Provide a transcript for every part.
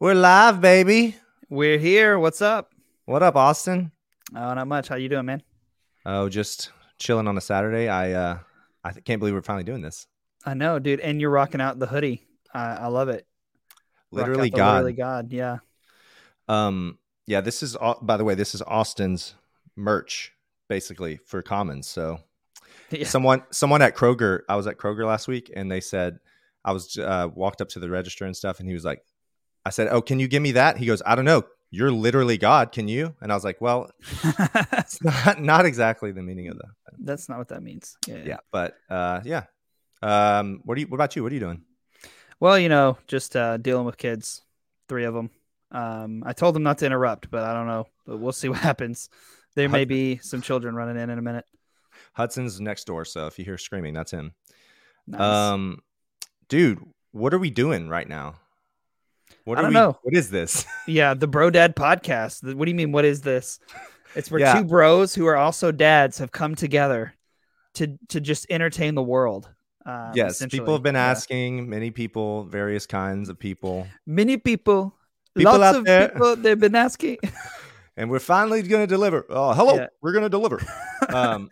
We're live, baby. We're here. What's up? What up, Austin? Oh, not much. How you doing, man? Oh, just chilling on a Saturday. I uh, I can't believe we're finally doing this. I know, dude. And you're rocking out the hoodie. I, I love it. Literally God. Literally God. Yeah. Um, yeah. This is by the way, this is Austin's merch, basically for Commons. So Yeah. someone, someone at Kroger. I was at Kroger last week, and they said I was uh, walked up to the register and stuff, and he was like, I said, "Oh, can you give me that?" He goes, "I don't know. You're literally God. Can you?" And I was like, "Well, it's not not exactly the meaning of that." That's not what that means. Yeah. yeah but uh yeah um what do you what about you what are you doing Well, you know, just uh, dealing with kids, three of them. Um, I told them not to interrupt, but I don't know. But we'll see what happens. There may be some children running in in a minute. hudson's next door so if you hear screaming that's him Nice. um dude what are we doing right now what I don't we know. what is this yeah, the Brodad podcast. What do you mean? What is this? It's where Yeah. two bros who are also dads have come together to to just entertain the world. Um, yes people have been Yeah. asking many people various kinds of people Many people, People lots out of there. people, they've been asking. and we're finally going to deliver oh hello Yeah. we're going to deliver um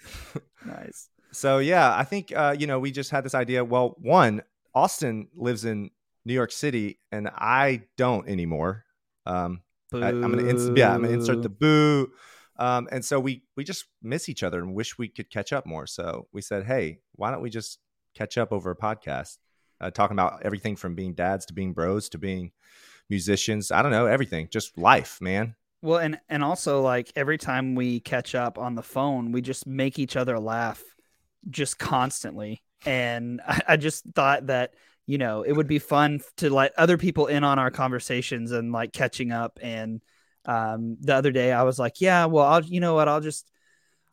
nice. so yeah i think uh you know we just had this idea well one austin lives in new york city and i don't anymore um I, I'm gonna ins- yeah, I'm gonna insert the boo. Um, and so we we just miss each other and wish we could catch up more. So we said, hey, why don't we just catch up over a podcast, uh, talking about everything from being dads to being bros to being musicians. I don't know everything, just life, man. Well, and and also like every time we catch up on the phone, we just make each other laugh, just constantly. And I, I just thought that you know it would be fun to let other people in on our conversations and like catching up. And um, the other day I was like, yeah, well, I'll you know what, I'll just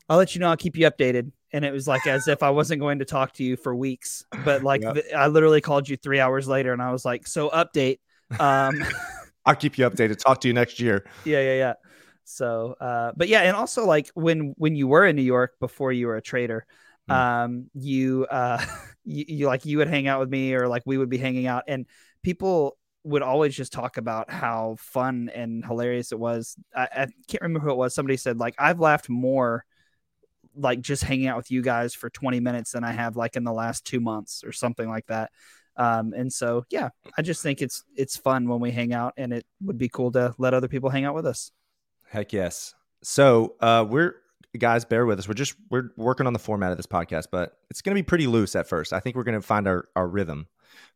I'll let you know, I'll keep you updated. And it was like as if I wasn't going to talk to you for weeks, but like Yep. the, I literally called you three hours later, and I was like, so update. Um, I'll keep you updated. Talk to you next year. yeah yeah yeah so uh but yeah and also like when when you were in new york before you were a trader Mm. um you uh you, you like you would hang out with me or like we would be hanging out. And people would always just talk about how fun and hilarious it was. I, I can't remember who it was. Somebody said like i've laughed more like just hanging out with you guys for 20 minutes than i have like in the last two months or something like that. Um and so yeah i just think it's it's fun when we hang out and it would be cool to let other people hang out with us. Heck yes. So uh, we're guys, bear with us. We're just we're working on the format of this podcast, but it's going to be pretty loose at first. I think we're going to find our our rhythm.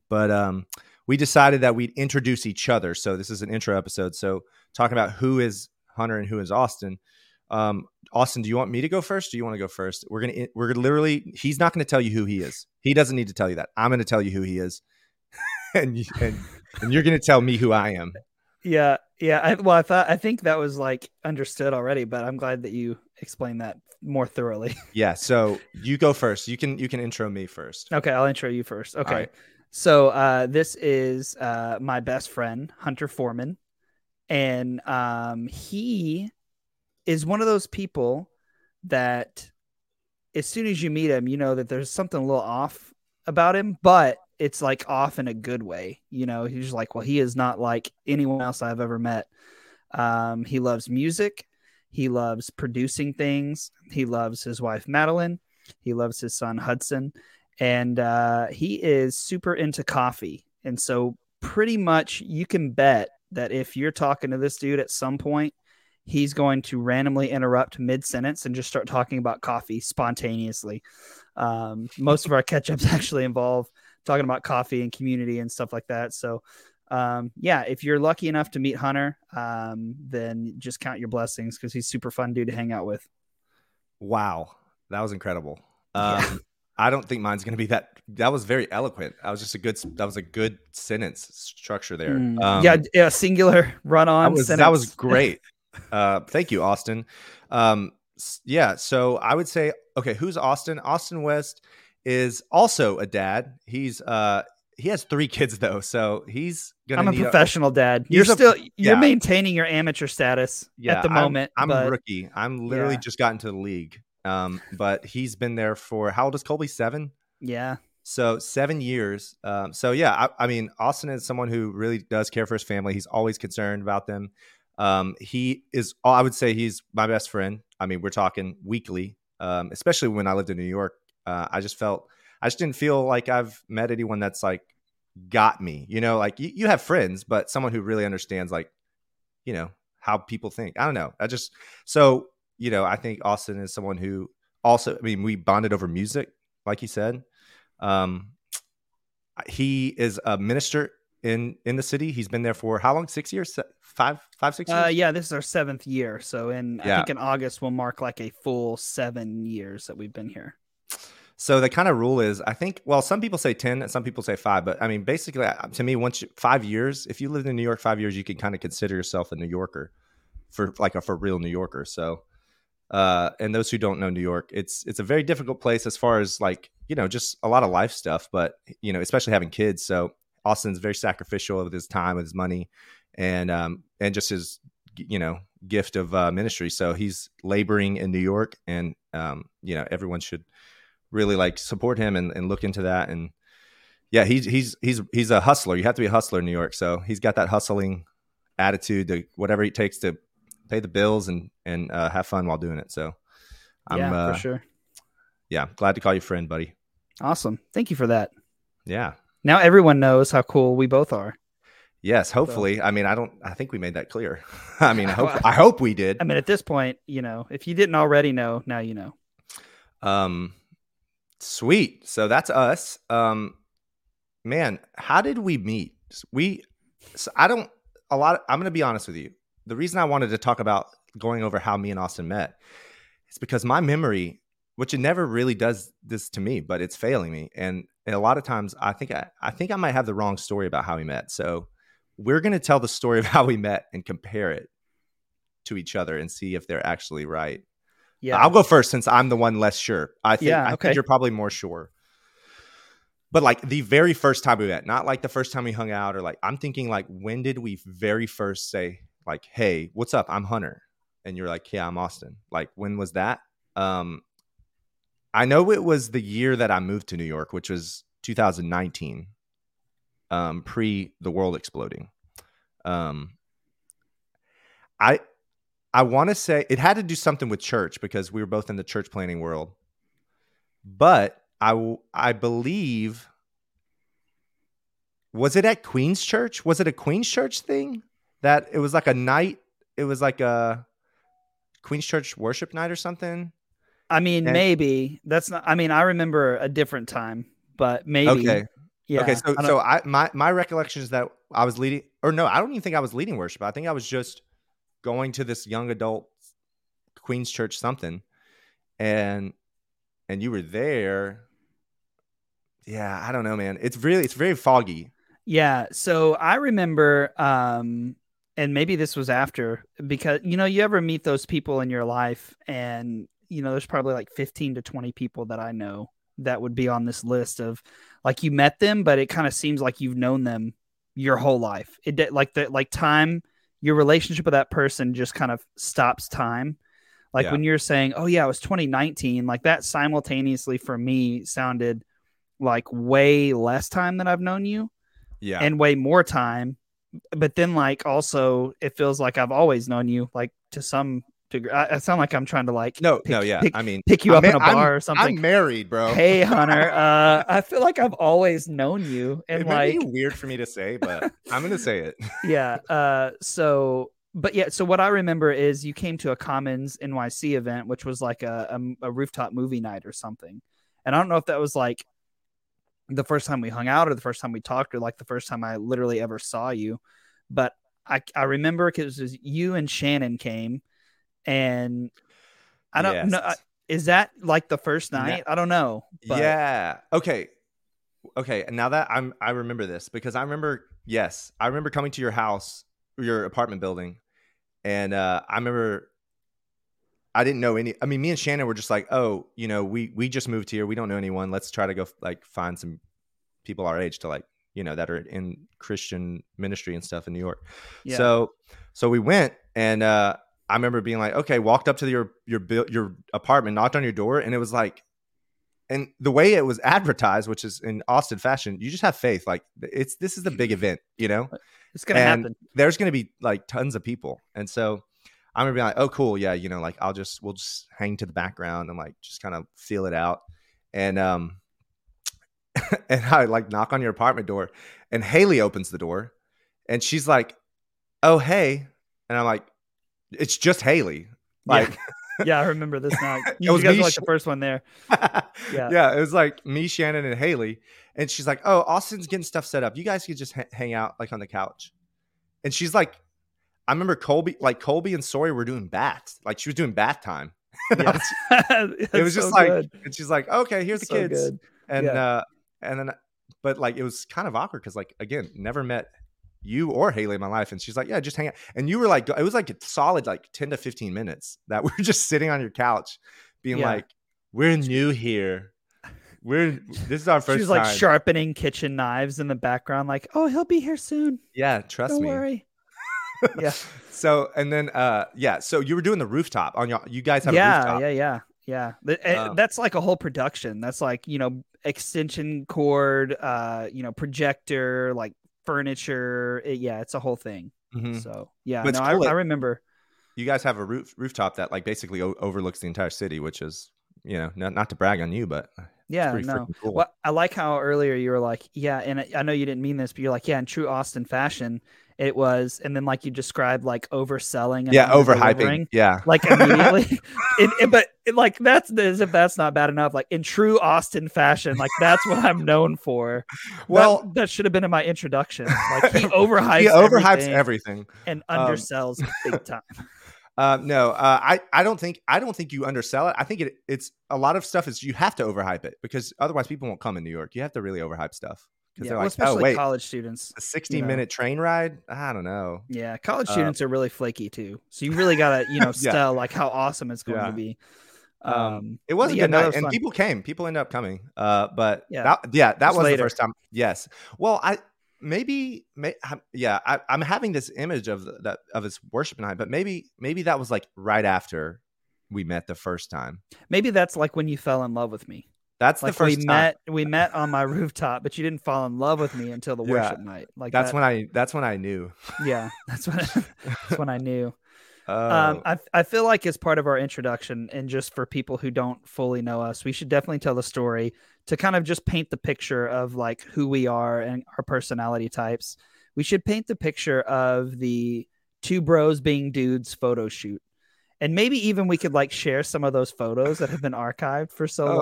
But um, we decided that we'd introduce each other. So this is an intro episode. So talking about who is Hunter and who is Austin. Um, Austin, do you want me to go first? Do you want to go first? We're gonna we're literally. He's not going to tell you who he is. He doesn't need to tell you that. I'm going to tell you who he is, and you- and and you're going to tell me who I am. Yeah, yeah. I, well, I thought I think that was like understood already, but I'm glad that you explained that more thoroughly. Yeah. So you go first. You can you can intro me first. okay, I'll intro you first. Okay, right. so uh, this is uh, my best friend Hunter Foreman, and um, he is one of those people that as soon as you meet him, you know that there's something a little off about him, but it's like off in a good way. You know, he's like, well, he is not like anyone else I've ever met. Um, he loves music. He loves producing things. He loves his wife, Madeline. He loves his son, Hudson. And uh, he is super into coffee. And so, pretty much, you can bet that if you're talking to this dude at some point, he's going to randomly interrupt mid sentence and just start talking about coffee spontaneously. Um, most of our catch ups actually involve talking about coffee and community and stuff like that. So, um, yeah, if you're lucky enough to meet Hunter, um, then just count your blessings because he's super fun dude to hang out with. Wow, that was incredible. Yeah. Um, I don't think mine's going to be that. That was very eloquent. That was just a good. That was a good sentence structure there. Mm, Um, yeah, yeah, singular run on. that was that was great. uh, thank you, Austin. Um, yeah. So I would say, okay, who's Austin? Austin West is also a dad. He's uh he has three kids though, so he's. I'm a professional dad. You're a- still you're yeah. maintaining your amateur status yeah, at the I'm- moment. I'm, but a rookie. I'm literally Yeah. just got into the league. Um, but he's been there for how old is Colby? Seven. yeah, So seven years. Um, so yeah, I, I, mean, Austin is someone who really does care for his family. He's always concerned about them. Um, he is. I would say he's my best friend. I mean, we're talking weekly, um, especially when I lived in New York. Uh, I just felt I just didn't feel like I've met anyone that's like got me. You know, like you, you have friends, but someone who really understands like, you know, how people think. I don't know. I just so you know, I think Austin is someone who also. I mean, we bonded over music, like you said. Um, he is a minister in in the city. He's been there for how long? Six years? Five, five, six uh, years? Uh, yeah, this is our seventh year. So in yeah. I think in August we'll mark like a full seven years that we've been here. So the kind of rule is, I think, well, some people say 10, and some people say five, but I mean, basically, uh, to me, once you, five years, if you lived in New York five years, you can kind of consider yourself a New Yorker for like a for real New Yorker. So, uh, and those who don't know New York, it's it's a very difficult place as far as like you know just a lot of life stuff, but you know especially having kids. So Austin's very sacrificial with his time, with his money, and um and just his you know gift of uh, ministry. So he's laboring in New York, and um you know everyone should really like support him and, and look into that. And yeah, he's he's he's he's a hustler. You have to be a hustler in New York. So he's got that hustling attitude to whatever it takes to pay the bills and and uh, have fun while doing it. So I'm yeah, uh, for sure. Yeah, glad to call you friend, buddy. Awesome. Thank you for that. Yeah. Now everyone knows how cool we both are. Yes, hopefully. So. I mean, I don't. I think we made that clear. I mean, I hope. I hope we did. I mean, at this point, you know, if you didn't already know, now you know. Um, Sweet. So that's us. Um, man, how did we meet? We, so I don't, a lot, of, I'm going to be honest with you. The reason I wanted to talk about going over how me and Austin met is because my memory, which it never really does this to me, but it's failing me. And, and a lot of times I think I, I think I might have the wrong story about how we met. So we're going to tell the story of how we met and compare it to each other and see if they're actually right. Yeah. I'll go first since I'm the one less sure. I think, yeah, okay. I think you're probably more sure. But like the very first time we met, not like the first time we hung out or like I'm thinking like when did we very first say like, "Hey, what's up? I'm Hunter." And you're like, "Yeah, I'm Austin." Like when was that? Um I know it was the year that I moved to New York, which was 2019. Um pre the world exploding. Um I I want to say it had to do something with church because we were both in the church planning world. But I I believe was it at Queen's Church? Was it a Queen's Church thing? That it was like a night. It was like a Queen's Church worship night or something. I mean, and, maybe that's not. I mean, I remember a different time, but maybe. Okay. Yeah. Okay. So, I so I my my recollection is that I was leading, or no, I don't even think I was leading worship. I think I was just going to this young adult Queen's Church something, and and you were there. Yeah, I don't know, man. It's really it's very foggy. Yeah, so I remember um and maybe this was after because you know you ever meet those people in your life and you know there's probably like 15 to 20 people that I know that would be on this list of like you met them but it kind of seems like you've known them your whole life. It like the like time your relationship with that person just kind of stops time. Like yeah. when you're saying, "Oh yeah, it was 2019," like that simultaneously for me sounded like way less time than I've known you. Yeah. And way more time. But then like also it feels like I've always known you like to some I, I sound like I'm trying to like no pick, no yeah pick, I mean pick you I'm up ma- in a bar I'm, or something. I'm married, bro. Hey Hunter, uh, I feel like I've always known you, and it like weird for me to say, but I'm gonna say it. yeah. Uh. So, but yeah. So what I remember is you came to a Commons NYC event, which was like a, a, a rooftop movie night or something, and I don't know if that was like the first time we hung out or the first time we talked or like the first time I literally ever saw you, but I I remember because you and Shannon came and I don't yes. know. Uh, is that like the first night? I don't know. But... Yeah. Okay. Okay. And now that I'm, I remember this because I remember, yes, I remember coming to your house, your apartment building, and uh, I remember I didn't know any. I mean, me and Shannon were just like, oh, you know, we we just moved here. We don't know anyone. Let's try to go like find some people our age to like, you know, that are in Christian ministry and stuff in New York. Yeah. So so we went and uh I remember being like, okay, walked up to your your your apartment, knocked on your door, and it was like and the way it was advertised, which is in Austin fashion, you just have faith. Like it's this is the big event, you know. It's gonna and happen. There's gonna be like tons of people, and so I'm gonna be like, oh, cool, yeah, you know, like I'll just we'll just hang to the background and like just kind of feel it out, and um, and I like knock on your apartment door, and Haley opens the door, and she's like, oh hey, and I'm like, it's just Haley, like. yeah, I remember this now. It You was guys me were like the first one there. yeah. Yeah. it was like me, Shannon, and Haley. And she's like, "Oh, Austin's getting stuff set up. You guys could just ha- hang out like on the couch." And she's like, "I remember Colby, like Colby and Sawyer were doing baths. Like she was doing bath time. Yeah. was- it was just like, and she's like, "Okay, here's the So kids." good. And Yeah. uh, and then, but like it was kind of awkward because like again, never met you or Haley in my life. And she's like, "Yeah, just hang out." And you were like, it was like a solid like ten to fifteen minutes that we are just sitting on your couch, being Yeah. like, "We're new here." We're this is our first She was like time. sharpening kitchen knives in the background, like, "Oh, he'll be here soon. Yeah, trust Don't me. worry." Yeah. So and then uh yeah, so you were doing the rooftop on your you guys have a yeah, rooftop. yeah, yeah, yeah. Eh, Um, That's like a whole production. That's like you know extension cord, uh, you know projector, like furniture. It- yeah, it's a whole thing. Mhm. So yeah, But no, cool I, that- I remember. You guys have a roof rooftop that like basically o- overlooks the entire city, which is you know not, not to brag on you, but Yeah, no. cool. Well, I like how earlier you were like, yeah, and I- I know you didn't mean this, but you're like, yeah, in true Austin fashion, it was, and then like you described like overselling, and yeah, overhyping. Yeah, like immediately. it, it- but it, like that's as if that's not bad enough. Like in true Austin fashion, like that's what I'm known for. well, that, that should have been in my introduction. Like he overhypes, he overhypes everything everything. and um, undersells big time. Uh, no, uh, I I don't think I don't think you undersell it. I think it it's a lot of stuff is you have to overhype it because otherwise people won't come in New York. You have to really overhype stuff because Yeah, they're well, like, oh especially wait, college students. a sixty know. minute train ride. I don't know. Yeah, college Uh, students are really flaky too. So you really gotta, you know, Yeah. sell like how awesome it's going Yeah. to be. Um, Um, It was a yeah, good night, and fun. people came. People ended up coming. Uh, but Yeah. that, yeah, that was the first time. Yes. Well, I maybe, may, yeah, I, I'm having this image of that of his worship night, but maybe, maybe that was like right after we met the first time. maybe that's like when you fell in love with me. That's Like the first we time. met, we met on my rooftop, but you didn't fall in love with me until the Yeah. worship night. Like that's that- when I. That's when I knew. yeah, that's when that's when I knew. Oh, Um, I I feel like as part of our introduction, and just for people who don't fully know us, we should definitely tell the story to kind of just paint the picture of like who we are and our personality types. We should paint the picture of the two bros being dudes photo shoot, and maybe even we could like share some of those photos that have been archived for so long.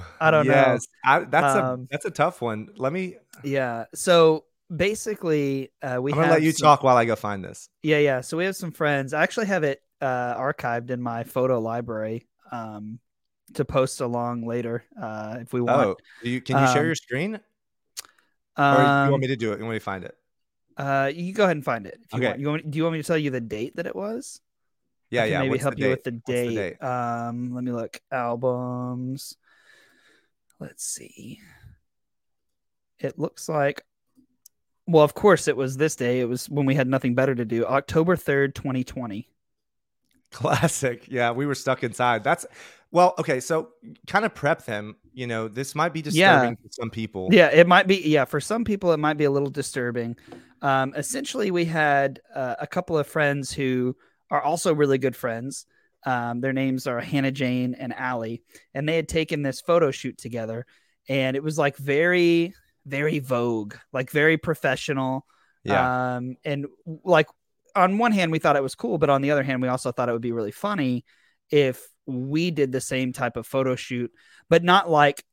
oh, I don't know. yes. I, that's Um, a that's a tough one. Let me. Yeah. So basically, uh, we I'm gonna let you some- talk while I go find this. Yeah, yeah. So we have some friends. I actually have it uh, archived in my photo library um, to post along later uh, if we want. Oh, do you, can you share Um, your screen, or you Um, want me to do it? You want me to find it? uh, you go ahead and find it. If you Okay. want. You want. Do you want me to tell you the date that it was? Yeah, yeah. Maybe What's help you with the What's the date. date? Um, let me look. Albums. Let's see. It looks like. Well, of course, it was this day. It was when we had nothing better to do. October third, twenty twenty. Classic. Yeah, we were stuck inside. That's well, okay. So kind of prep them. You know, this might be disturbing to some people. Yeah, it might be. Yeah, for some people, it might be a little disturbing. Um, essentially, we had uh, a couple of friends who are also really good friends. Um, their names are Hannah Jane and Allie, and they had taken this photo shoot together, and it was like very, very vogue, like very professional. Yeah. Um, and like on one hand, we thought it was cool, but on the other hand, we also thought it would be really funny if we did the same type of photo shoot, but not like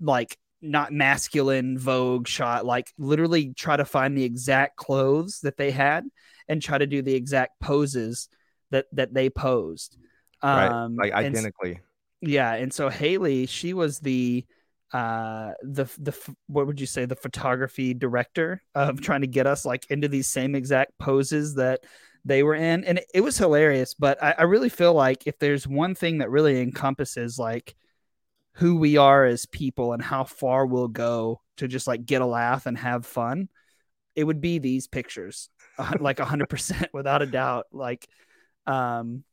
like not masculine vogue shot like literally try to find the exact clothes that they had and try to do the exact poses that that they posed right. um Like and identically. yeah and so haley she was the uh the the what would you say the photography director of trying to get us like into these same exact poses that they were in and it, it was hilarious but I, I really feel like if there's one thing that really encompasses like who we are as people and how far we'll go to just like get a laugh and have fun it would be these pictures like 100% without a doubt like um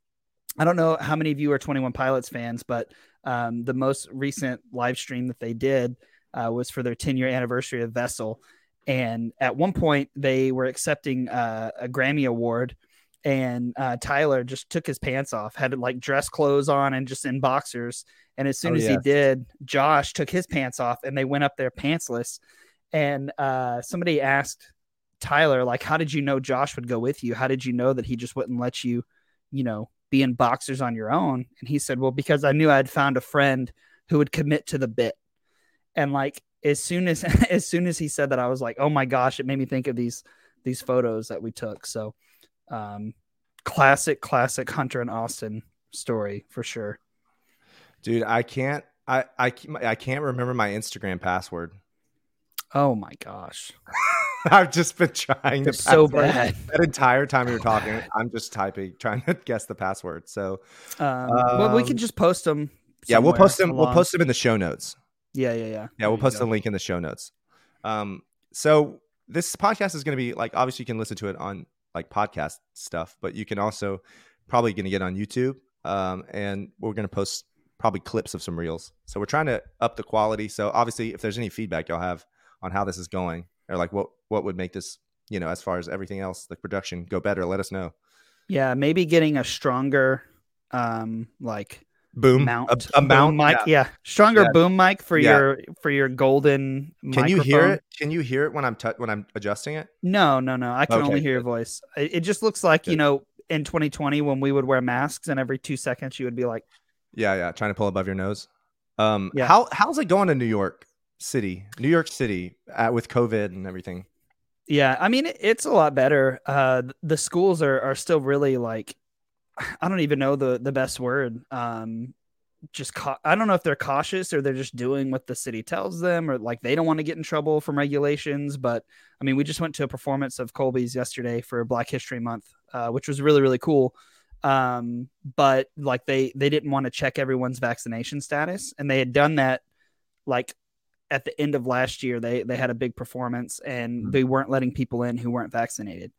I don't know how many of you are 21 Pilots fans, but um, the most recent live stream that they did uh, was for their 10 year anniversary of Vessel. And at one point, they were accepting uh, a Grammy Award, and uh, Tyler just took his pants off, had like dress clothes on, and just in boxers. And as soon Oh, as he did, Josh took his pants off, and they went up there pantsless. And uh, somebody asked Tyler, like, "How did you know Josh would go with you? How did you know that he just wouldn't let you, you know, being boxers on your own?" And he said, "Well, because I knew I'd found a friend who would commit to the bit." And like as soon as as soon as he said that, I was like, "Oh my gosh!" It made me think of these these photos that we took. So, um, classic, classic Hunter and Austin story for sure. Dude, I can't. I I I can't remember my Instagram password. Oh my gosh, I've just been trying to so bad. That entire time you were talking, I'm just typing, trying to guess the password. So Um, well, we can just post them. yeah, we'll post them. We'll post them in the show notes. Yeah, yeah, yeah. Yeah, There we'll post go. the link in the show notes. Um, so this podcast is going to be like obviously you can listen to it on like podcast stuff, but you can also probably going to get on YouTube. Um, and we're going to post probably clips of some reels. So we're trying to up the quality. So obviously, if there's any feedback y'all have on how this is going, or like what what would make this, you know, as far as everything else, the production go better, let us know. Yeah, maybe getting a stronger, um, like Boom, mount, a, a boom mount mic. yeah. Yeah. stronger Yeah. boom mic for Yeah. your for your golden. Can you hear it? Can you hear it when I'm t- when I'm adjusting it? No, no, no. I can Okay, only hear your voice. It, it just looks like you know in 2020 when we would wear masks and every two seconds you would be like, Yeah, yeah, trying to pull above your nose. Um, Yeah. how how's it going in New York City, New York City, uh, with COVID and everything? Yeah, I mean it's a lot better. Uh, the schools are are still really like, I don't even know the the best word. Um, just ca- I don't know if they're cautious or they're just doing what the city tells them, or like they don't want to get in trouble from regulations. But I mean, we just went to a performance of Colby's yesterday for Black History Month, uh, which was really really cool. Um, but like they they didn't want to check everyone's vaccination status, and they had done that like at the end of last year they they had a big performance and Mhm. they weren't letting people in who weren't vaccinated.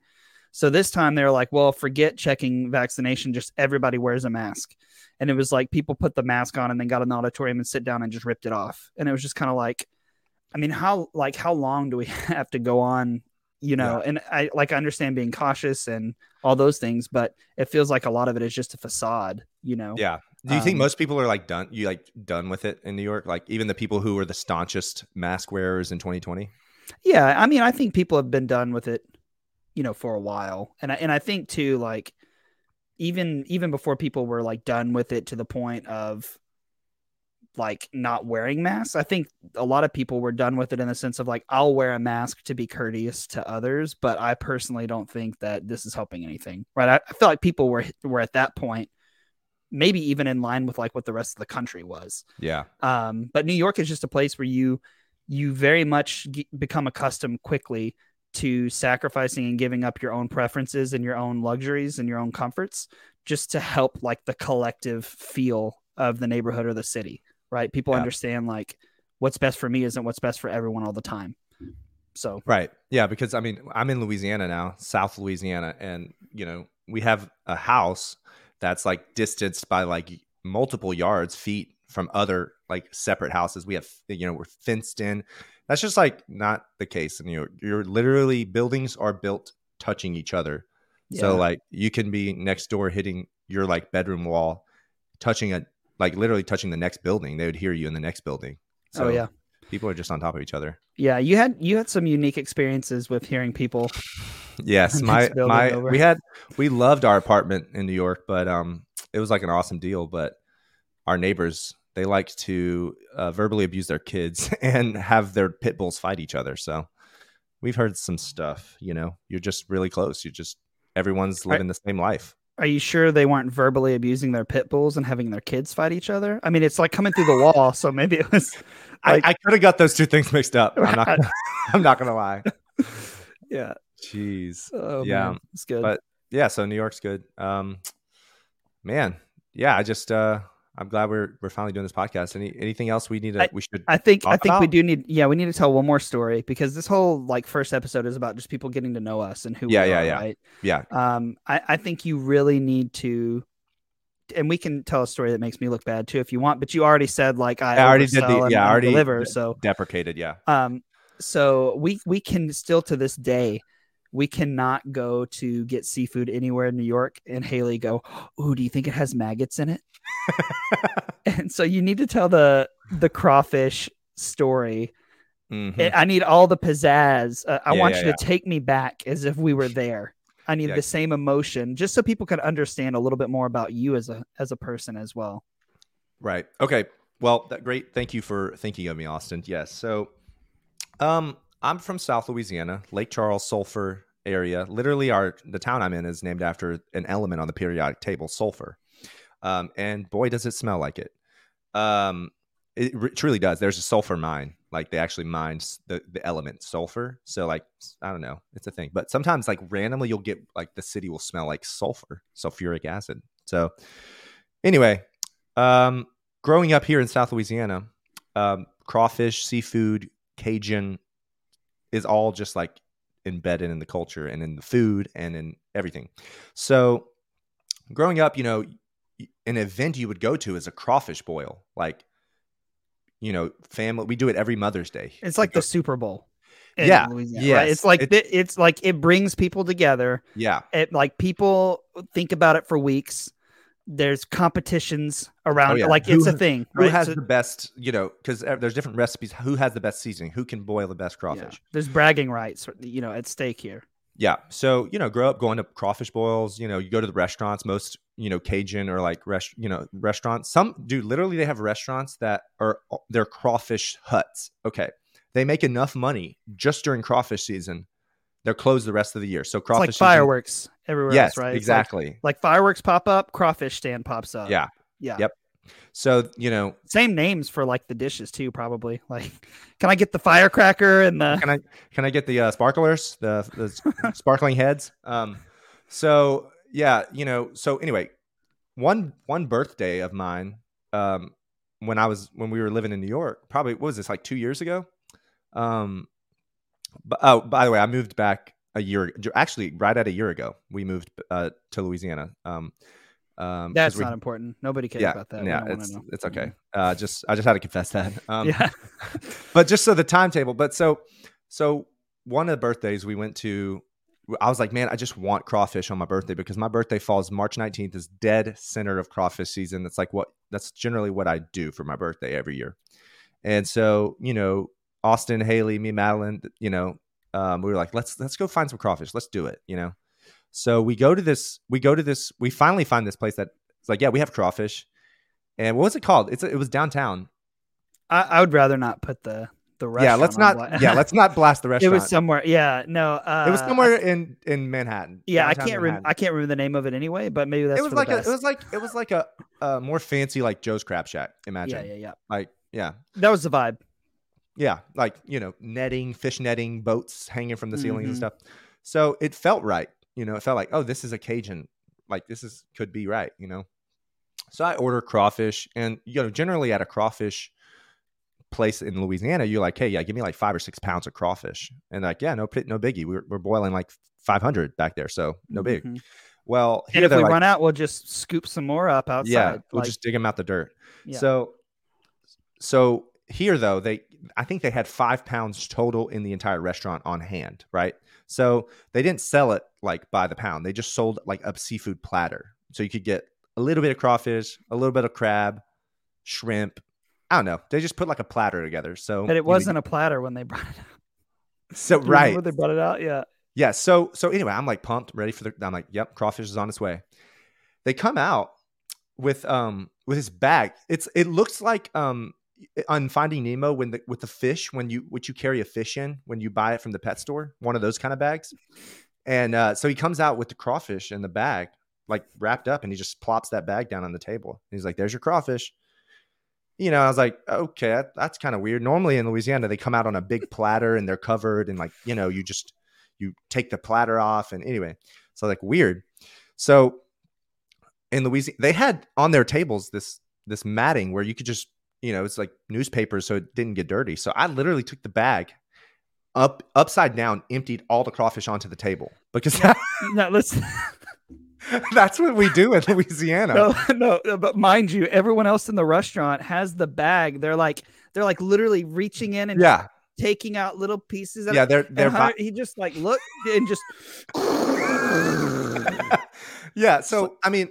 So this time they're like, well, forget checking vaccination, just everybody wears a mask. And it was like people put the mask on and then got an auditorium and sit down and just ripped it off. And it was just kind of like, I mean, how like how long do we have to go on? You know, and I like I understand being cautious and all those things, but it feels like a lot of it is just a facade, you know. Yeah. Do you think Um, most people are like done? You like done with it in New York? Like even the people who were the staunchest mask wearers in 2020? Yeah, I mean, I think people have been done with it, you know, for a while, and I and I think too, like even even before people were like done with it to the point of like not wearing masks, I think a lot of people were done with it in the sense of like I'll wear a mask to be courteous to others, but I personally don't think that this is helping anything. Right? I, I feel like people were were at that point, maybe even in line with like what the rest of the country was. Yeah. Um, but New York is just a place where you you very much g- become accustomed quickly to sacrificing and giving up your own preferences and your own luxuries and your own comforts just to help like the collective feel of the neighborhood or the city right people Yeah. understand like what's best for me isn't what's best for everyone all the time so Right. Yeah. Because I mean, I'm in Louisiana now, South Louisiana, and you know we have a house that's like distanced by like multiple yards, feet from other like separate houses. We have you know we're fenced in. That's just like not the case in New York. You're literally buildings are built touching each other. So like you can be next door hitting your like bedroom wall, touching a like literally touching the next building. They would hear you in the next building. Oh, so oh yeah people are just on top of each other. yeah you had you had some unique experiences with hearing people Yes, my my over. we had we loved our apartment in New York, but um it was like an awesome deal, but our neighbors they like to uh, verbally abuse their kids and have their pit bulls fight each other. So we've heard some stuff, you know. You're just really close. You just everyone's living the same life. Are you sure they weren't verbally abusing their pit bulls and having their kids fight each other? I mean, it's like coming through the wall, so maybe it was. Like- I, I could have got those two things mixed up. I'm not. Gonna, I'm not gonna lie. Yeah. Jeez. Oh, Yeah, man. It's good. but- Yeah. So New York's good. Um, man. Yeah. I just. uh I'm glad we're we're finally doing this podcast. Any anything else we need to I- we should I think I think we do need yeah we need to tell one more story because this whole like first episode is about just people getting to know us and who Yeah, we yeah, are, yeah. right? yeah Um, I I think you really need to and we can tell a story that makes me look bad too if you want. But you already said like I, I already did the yeah, I already deliver. de- So deprecated. Yeah, um, so we we can still to this day we cannot go to get seafood anywhere in New York and Haley go, "Ooh, do you think it has maggots in it?" and so you need to tell the the crawfish story. Mhm. I- need all the pizzazz. Uh, I Yeah, want yeah, you to take me back as if we were there. I need Yeah. the same emotion, just so people can understand a little bit more about you as a as a person as well. Right. Okay. Well, that, great. Thank you for thinking of me, Austin. Yes. So, um, I'm from South Louisiana, Lake Charles, Sulphur area. Literally, our the town I'm in is named after an element on the periodic table, sulfur. Um, and boy, does it smell like it. Um, it truly does. There's a sulfur mine. Like they actually mine the the element sulfur. So like I don't know, it's a thing. But sometimes like randomly you'll get like the city will smell like sulfur, sulfuric acid. So anyway, um, growing up here in South Louisiana, um, crawfish, seafood, Cajun is all just like embedded in the culture and in the food and in everything. So growing up, you know, an event you would go to is a crawfish boil. Like, you know, family, we do it every Mother's Day. It's like the Super Bowl. Yeah, Louisiana, right? It's like thi- it's like it brings people together. yeah, It like people think about it for weeks. There's competitions oh, around. Oh, yeah. Like Who it's a thing. who right? has So- the best, you know, because there's different recipes. Who has the best seasoning? Who can boil the best yeah. crawfish? There's bragging rights, you know, at stake here. Yeah. So, you know, grow up going to crawfish boils, you know, you go to the restaurants, most, you know, Cajun or like rest, you know, restaurants. Some dude, literally they have restaurants that are uh, they're crawfish huts. Okay. They make enough money just during crawfish season. They're closed the rest of the year. So It's crawfish like season- fireworks everywhere Yes, else, right? It's like- exactly. Like, fireworks pop up, crawfish stand pops up. yeah. Yeah. Yep. So, you know, Same names for like the dishes too, probably. Like, can I get the firecracker and the can I can I get the uh, sparklers, the the sparkling heads? Um, so yeah, you know. So anyway, one one birthday of mine, um, when I was when we were living in New York, probably what was this like two years ago? Um, but oh, by the way, I moved back a year, actually, right at a year ago. We moved uh, to Louisiana. Um, um, That's we- not important. Nobody cares yeah, about that. Yeah, it's it's okay. Uh, just I just had to confess that. Um, yeah. but just so the timetable but so so one of the birthdays we went to i was like man i just want crawfish on my birthday because my birthday falls march 19th is dead center of crawfish season that's like what that's generally what i do for my birthday every year and so you know austin haley me madeline you know um, we were like let's let's go find some crawfish let's do it you know so we go to this we go to this we finally find this place that it's like yeah we have crawfish and what was it called it's it was downtown I, I would rather not put the the restaurant. yeah let's not yeah let's not blast the restaurant. it was somewhere. Yeah. No. Uh, it was somewhere in in Manhattan. Yeah, I can't. Rem- Manhattan. I can't remember the name of it anyway. But maybe that's it was like a, it was like it was like a, a more fancy like Joe's Crab Shack. Imagine yeah, yeah, yeah. like yeah That was the vibe. Yeah like you know netting, fish netting, boats hanging from the ceilings and Mhm. stuff. So it felt right. You know, it felt like oh this is a Cajun. Like this is could be right. You know. So I order crawfish, and you know generally at a crawfish place in Louisiana, you're like, hey, yeah, give me like five or six pounds of crawfish, and like, yeah, no, no biggie. We're, we're boiling like 500 back there, so no big. Mhm. Well, And if we like, run out, we'll just scoop some more up outside. yeah, we'll like- just dig them out the dirt. Yeah. So, so here though, they I think they had five pounds total in the entire restaurant on hand, right? So they didn't sell it like by the pound. They just sold like a seafood platter, so you could get a little bit of crawfish, a little bit of crab, shrimp. I don't know. They just put like a platter together. So, but it wasn't a platter when they brought it out. so you right. they brought it out. Yeah. Yeah. So so anyway, I'm like pumped, ready for the. I'm like, yep, crawfish is on its way. They come out with um with his bag. It's it looks like um on Finding Nemo when the with the fish when you what you carry a fish in when you buy it from the pet store, one of those kind of bags. And uh, so he comes out with the crawfish in the bag, like wrapped up, and he just plops that bag down on the table. He's like, "There's your crawfish." You know, I was like, okay, that, that's kind of weird. Normally in Louisiana, they come out on a big platter and they're covered, and like, you know, you just you take the platter off and anyway so like weird so in louisiana they had on their tables this this matting where you could just you know it's like newspapers so it didn't get dirty so i literally took the bag up upside down emptied all the crawfish onto the table because No. That's what we do in Louisiana. No, no, but mind you, everyone else in the restaurant has the bag. They're like, they're like literally reaching in and yeah, taking out little pieces. Of yeah, they're they're Hunter, he just like looked and just. yeah. So I mean,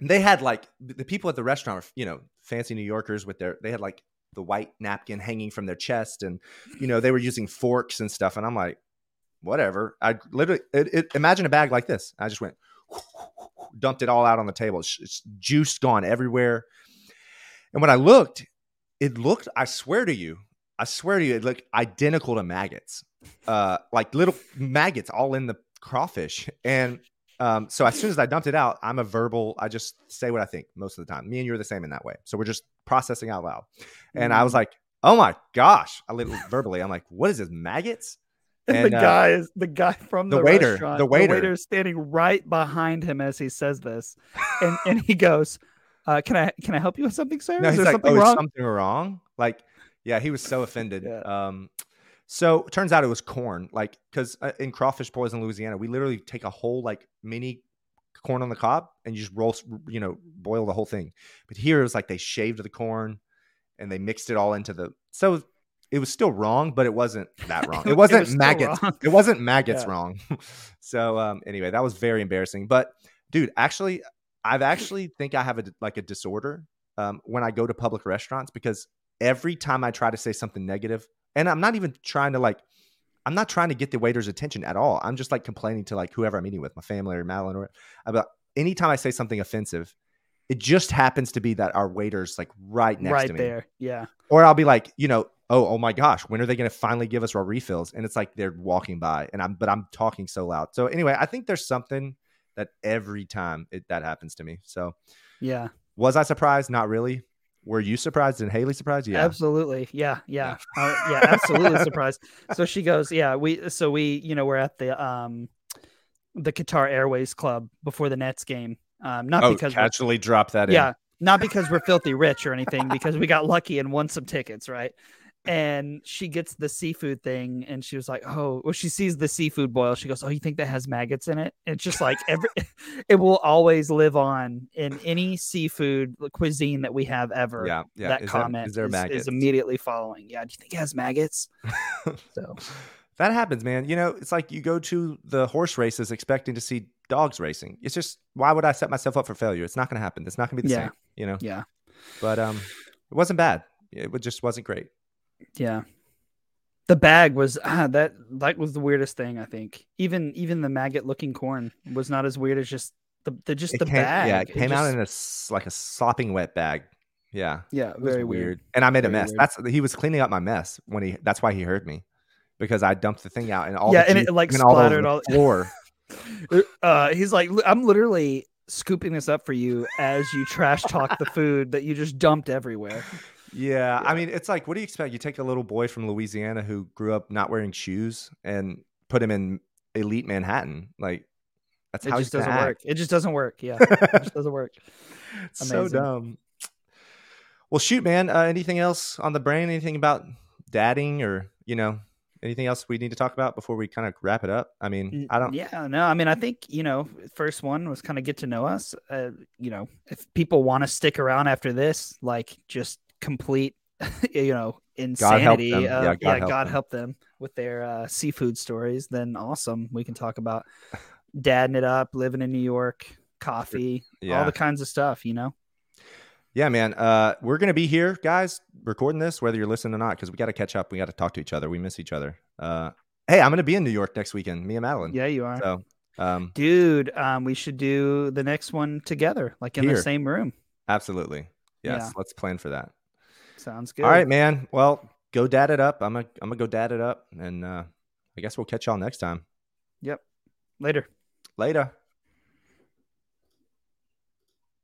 they had like the people at the restaurant are you know fancy New Yorkers with their they had like the white napkin hanging from their chest, and you know they were using forks and stuff, and I'm like, whatever. I literally it, it, imagine a bag like this. I just went dumped it all out on the table. It's, it's juice gone everywhere. And when I looked, it looked. I swear to you, I swear to you, it looked identical to maggots, uh, like little maggots all in the crawfish. And um, so as soon as I dumped it out, I'm a verbal. I just say what I think most of the time. Me and you're the same in that way. So we're just processing out loud. And I was Mm. like, "Oh my gosh!" I literally verbally, I'm like, "What is this? Maggots?" And, And, the uh, guy is the guy from the the, waiter, restaurant. the waiter. The waiter is standing right behind him as he says this, and and he goes, uh, "Can I can I help you with something, sir? No, is there like, something "Oh, is wrong?" something wrong?" Like, yeah, he was so offended. Yeah. Um, so it turns out it was corn, like because uh, in crawfish boys in Louisiana, we literally take a whole like mini corn on the cob and you just roll, you know, boil the whole thing. But here it was like they shaved the corn and they mixed it all into the. So it was still wrong, but it wasn't that wrong. It It wasn't was maggots. wrong. It wasn't maggots Yeah. wrong. so um, anyway, that was very embarrassing. But dude, actually, I've actually think I have a like a disorder um, when I go to public restaurants because every time I try to say something negative, and I'm not even trying to like, I'm not trying to get the waiter's attention at all. I'm just like complaining to like whoever I'm eating with, my family or Madeline or about anytime I say something offensive, it just happens to be that our waiter's like right next right to me. there. Yeah. Or I'll be like, you know, oh, oh my gosh, when are they going to finally give us our refills? And it's like they're walking by, and I'm, but I'm talking so loud. So anyway, I think there's something that every time it, that happens to me. So Yeah. was I surprised? Not really. Were you surprised? And Haley surprised? Yeah. Absolutely. Yeah. Yeah. Uh, yeah. Absolutely surprised. So she goes, yeah, we, so we, you know, we're at the, um, the Qatar Airways Club before the Nets game. Um, not Oh, because we're casually drop that in. Yeah, not because we're filthy rich or anything, because we got lucky and won some tickets, right? And she gets the seafood thing, and she was like, "Oh," well, she sees the seafood boil. She goes, "Oh, you think that has maggots in it?" And it's just like every, it will always live on in any seafood cuisine that we have ever. Yeah. Yeah. that is comment There, is there is, maggots? is immediately following. Yeah, do you think it has maggots? So that happens, man. You know, it's like you go to the horse races expecting to see dogs racing. It's just why would I set myself up for failure? It's not going to happen. It's not going to be the Yeah. same. You know. yeah, But um, it wasn't bad. It just wasn't great. Yeah. The bag was ah, that that was the weirdest thing I think. Even even the maggot looking corn was not as weird as just the, the just It the came, bag. yeah, it came out just- in a s- like a slopping wet bag. Yeah, yeah, it very weird. weird. And I made a mess. weird. That's he was cleaning up my mess when he. That's why he heard me because I dumped the thing out and all. Yeah, the and it, like, splattered all all- floor. Uh, he's like, I'm literally scooping this up for you as you trash talk the food that you just dumped everywhere. Yeah, I mean, it's like, what do you expect? You take a little boy from Louisiana who grew up not wearing shoes and put him in elite Manhattan. Like, that's It how just doesn't gonna work. It just doesn't work. Yeah, it just doesn't work. so Amazing. dumb. Well, shoot, man. Uh, anything else on the brain? Anything about dadding or you know anything else we need to talk about before we kind of wrap it up? I mean, I don't. Yeah, no, I mean, I think you know, first one was kind of get to know us. Uh, you know, if people want to stick around after this, like just complete, you know, God help insanity. them. of- Yeah, God yeah, help God them. help them with their uh, seafood stories. Then awesome, we can talk about dadding it up, living in New York, coffee, all the kinds of stuff. You know. Yeah, man. Uh, we're gonna be here, guys, recording this, whether you're listening or not, because we got to catch up. We got to talk to each other. We miss each other. Uh, hey, I'm gonna be in New York next weekend. Me and Madeline. Yeah, you are. So, um, Dude, um, we should do the next one together, like in Here. the same room. absolutely. Yes. Yeah. Let's plan for that. Sounds good. All right, man. Well, go dad it up. I'm gonna I'm gonna go dad it up, and uh, I guess we'll catch y'all next time. Yep. Later. Later.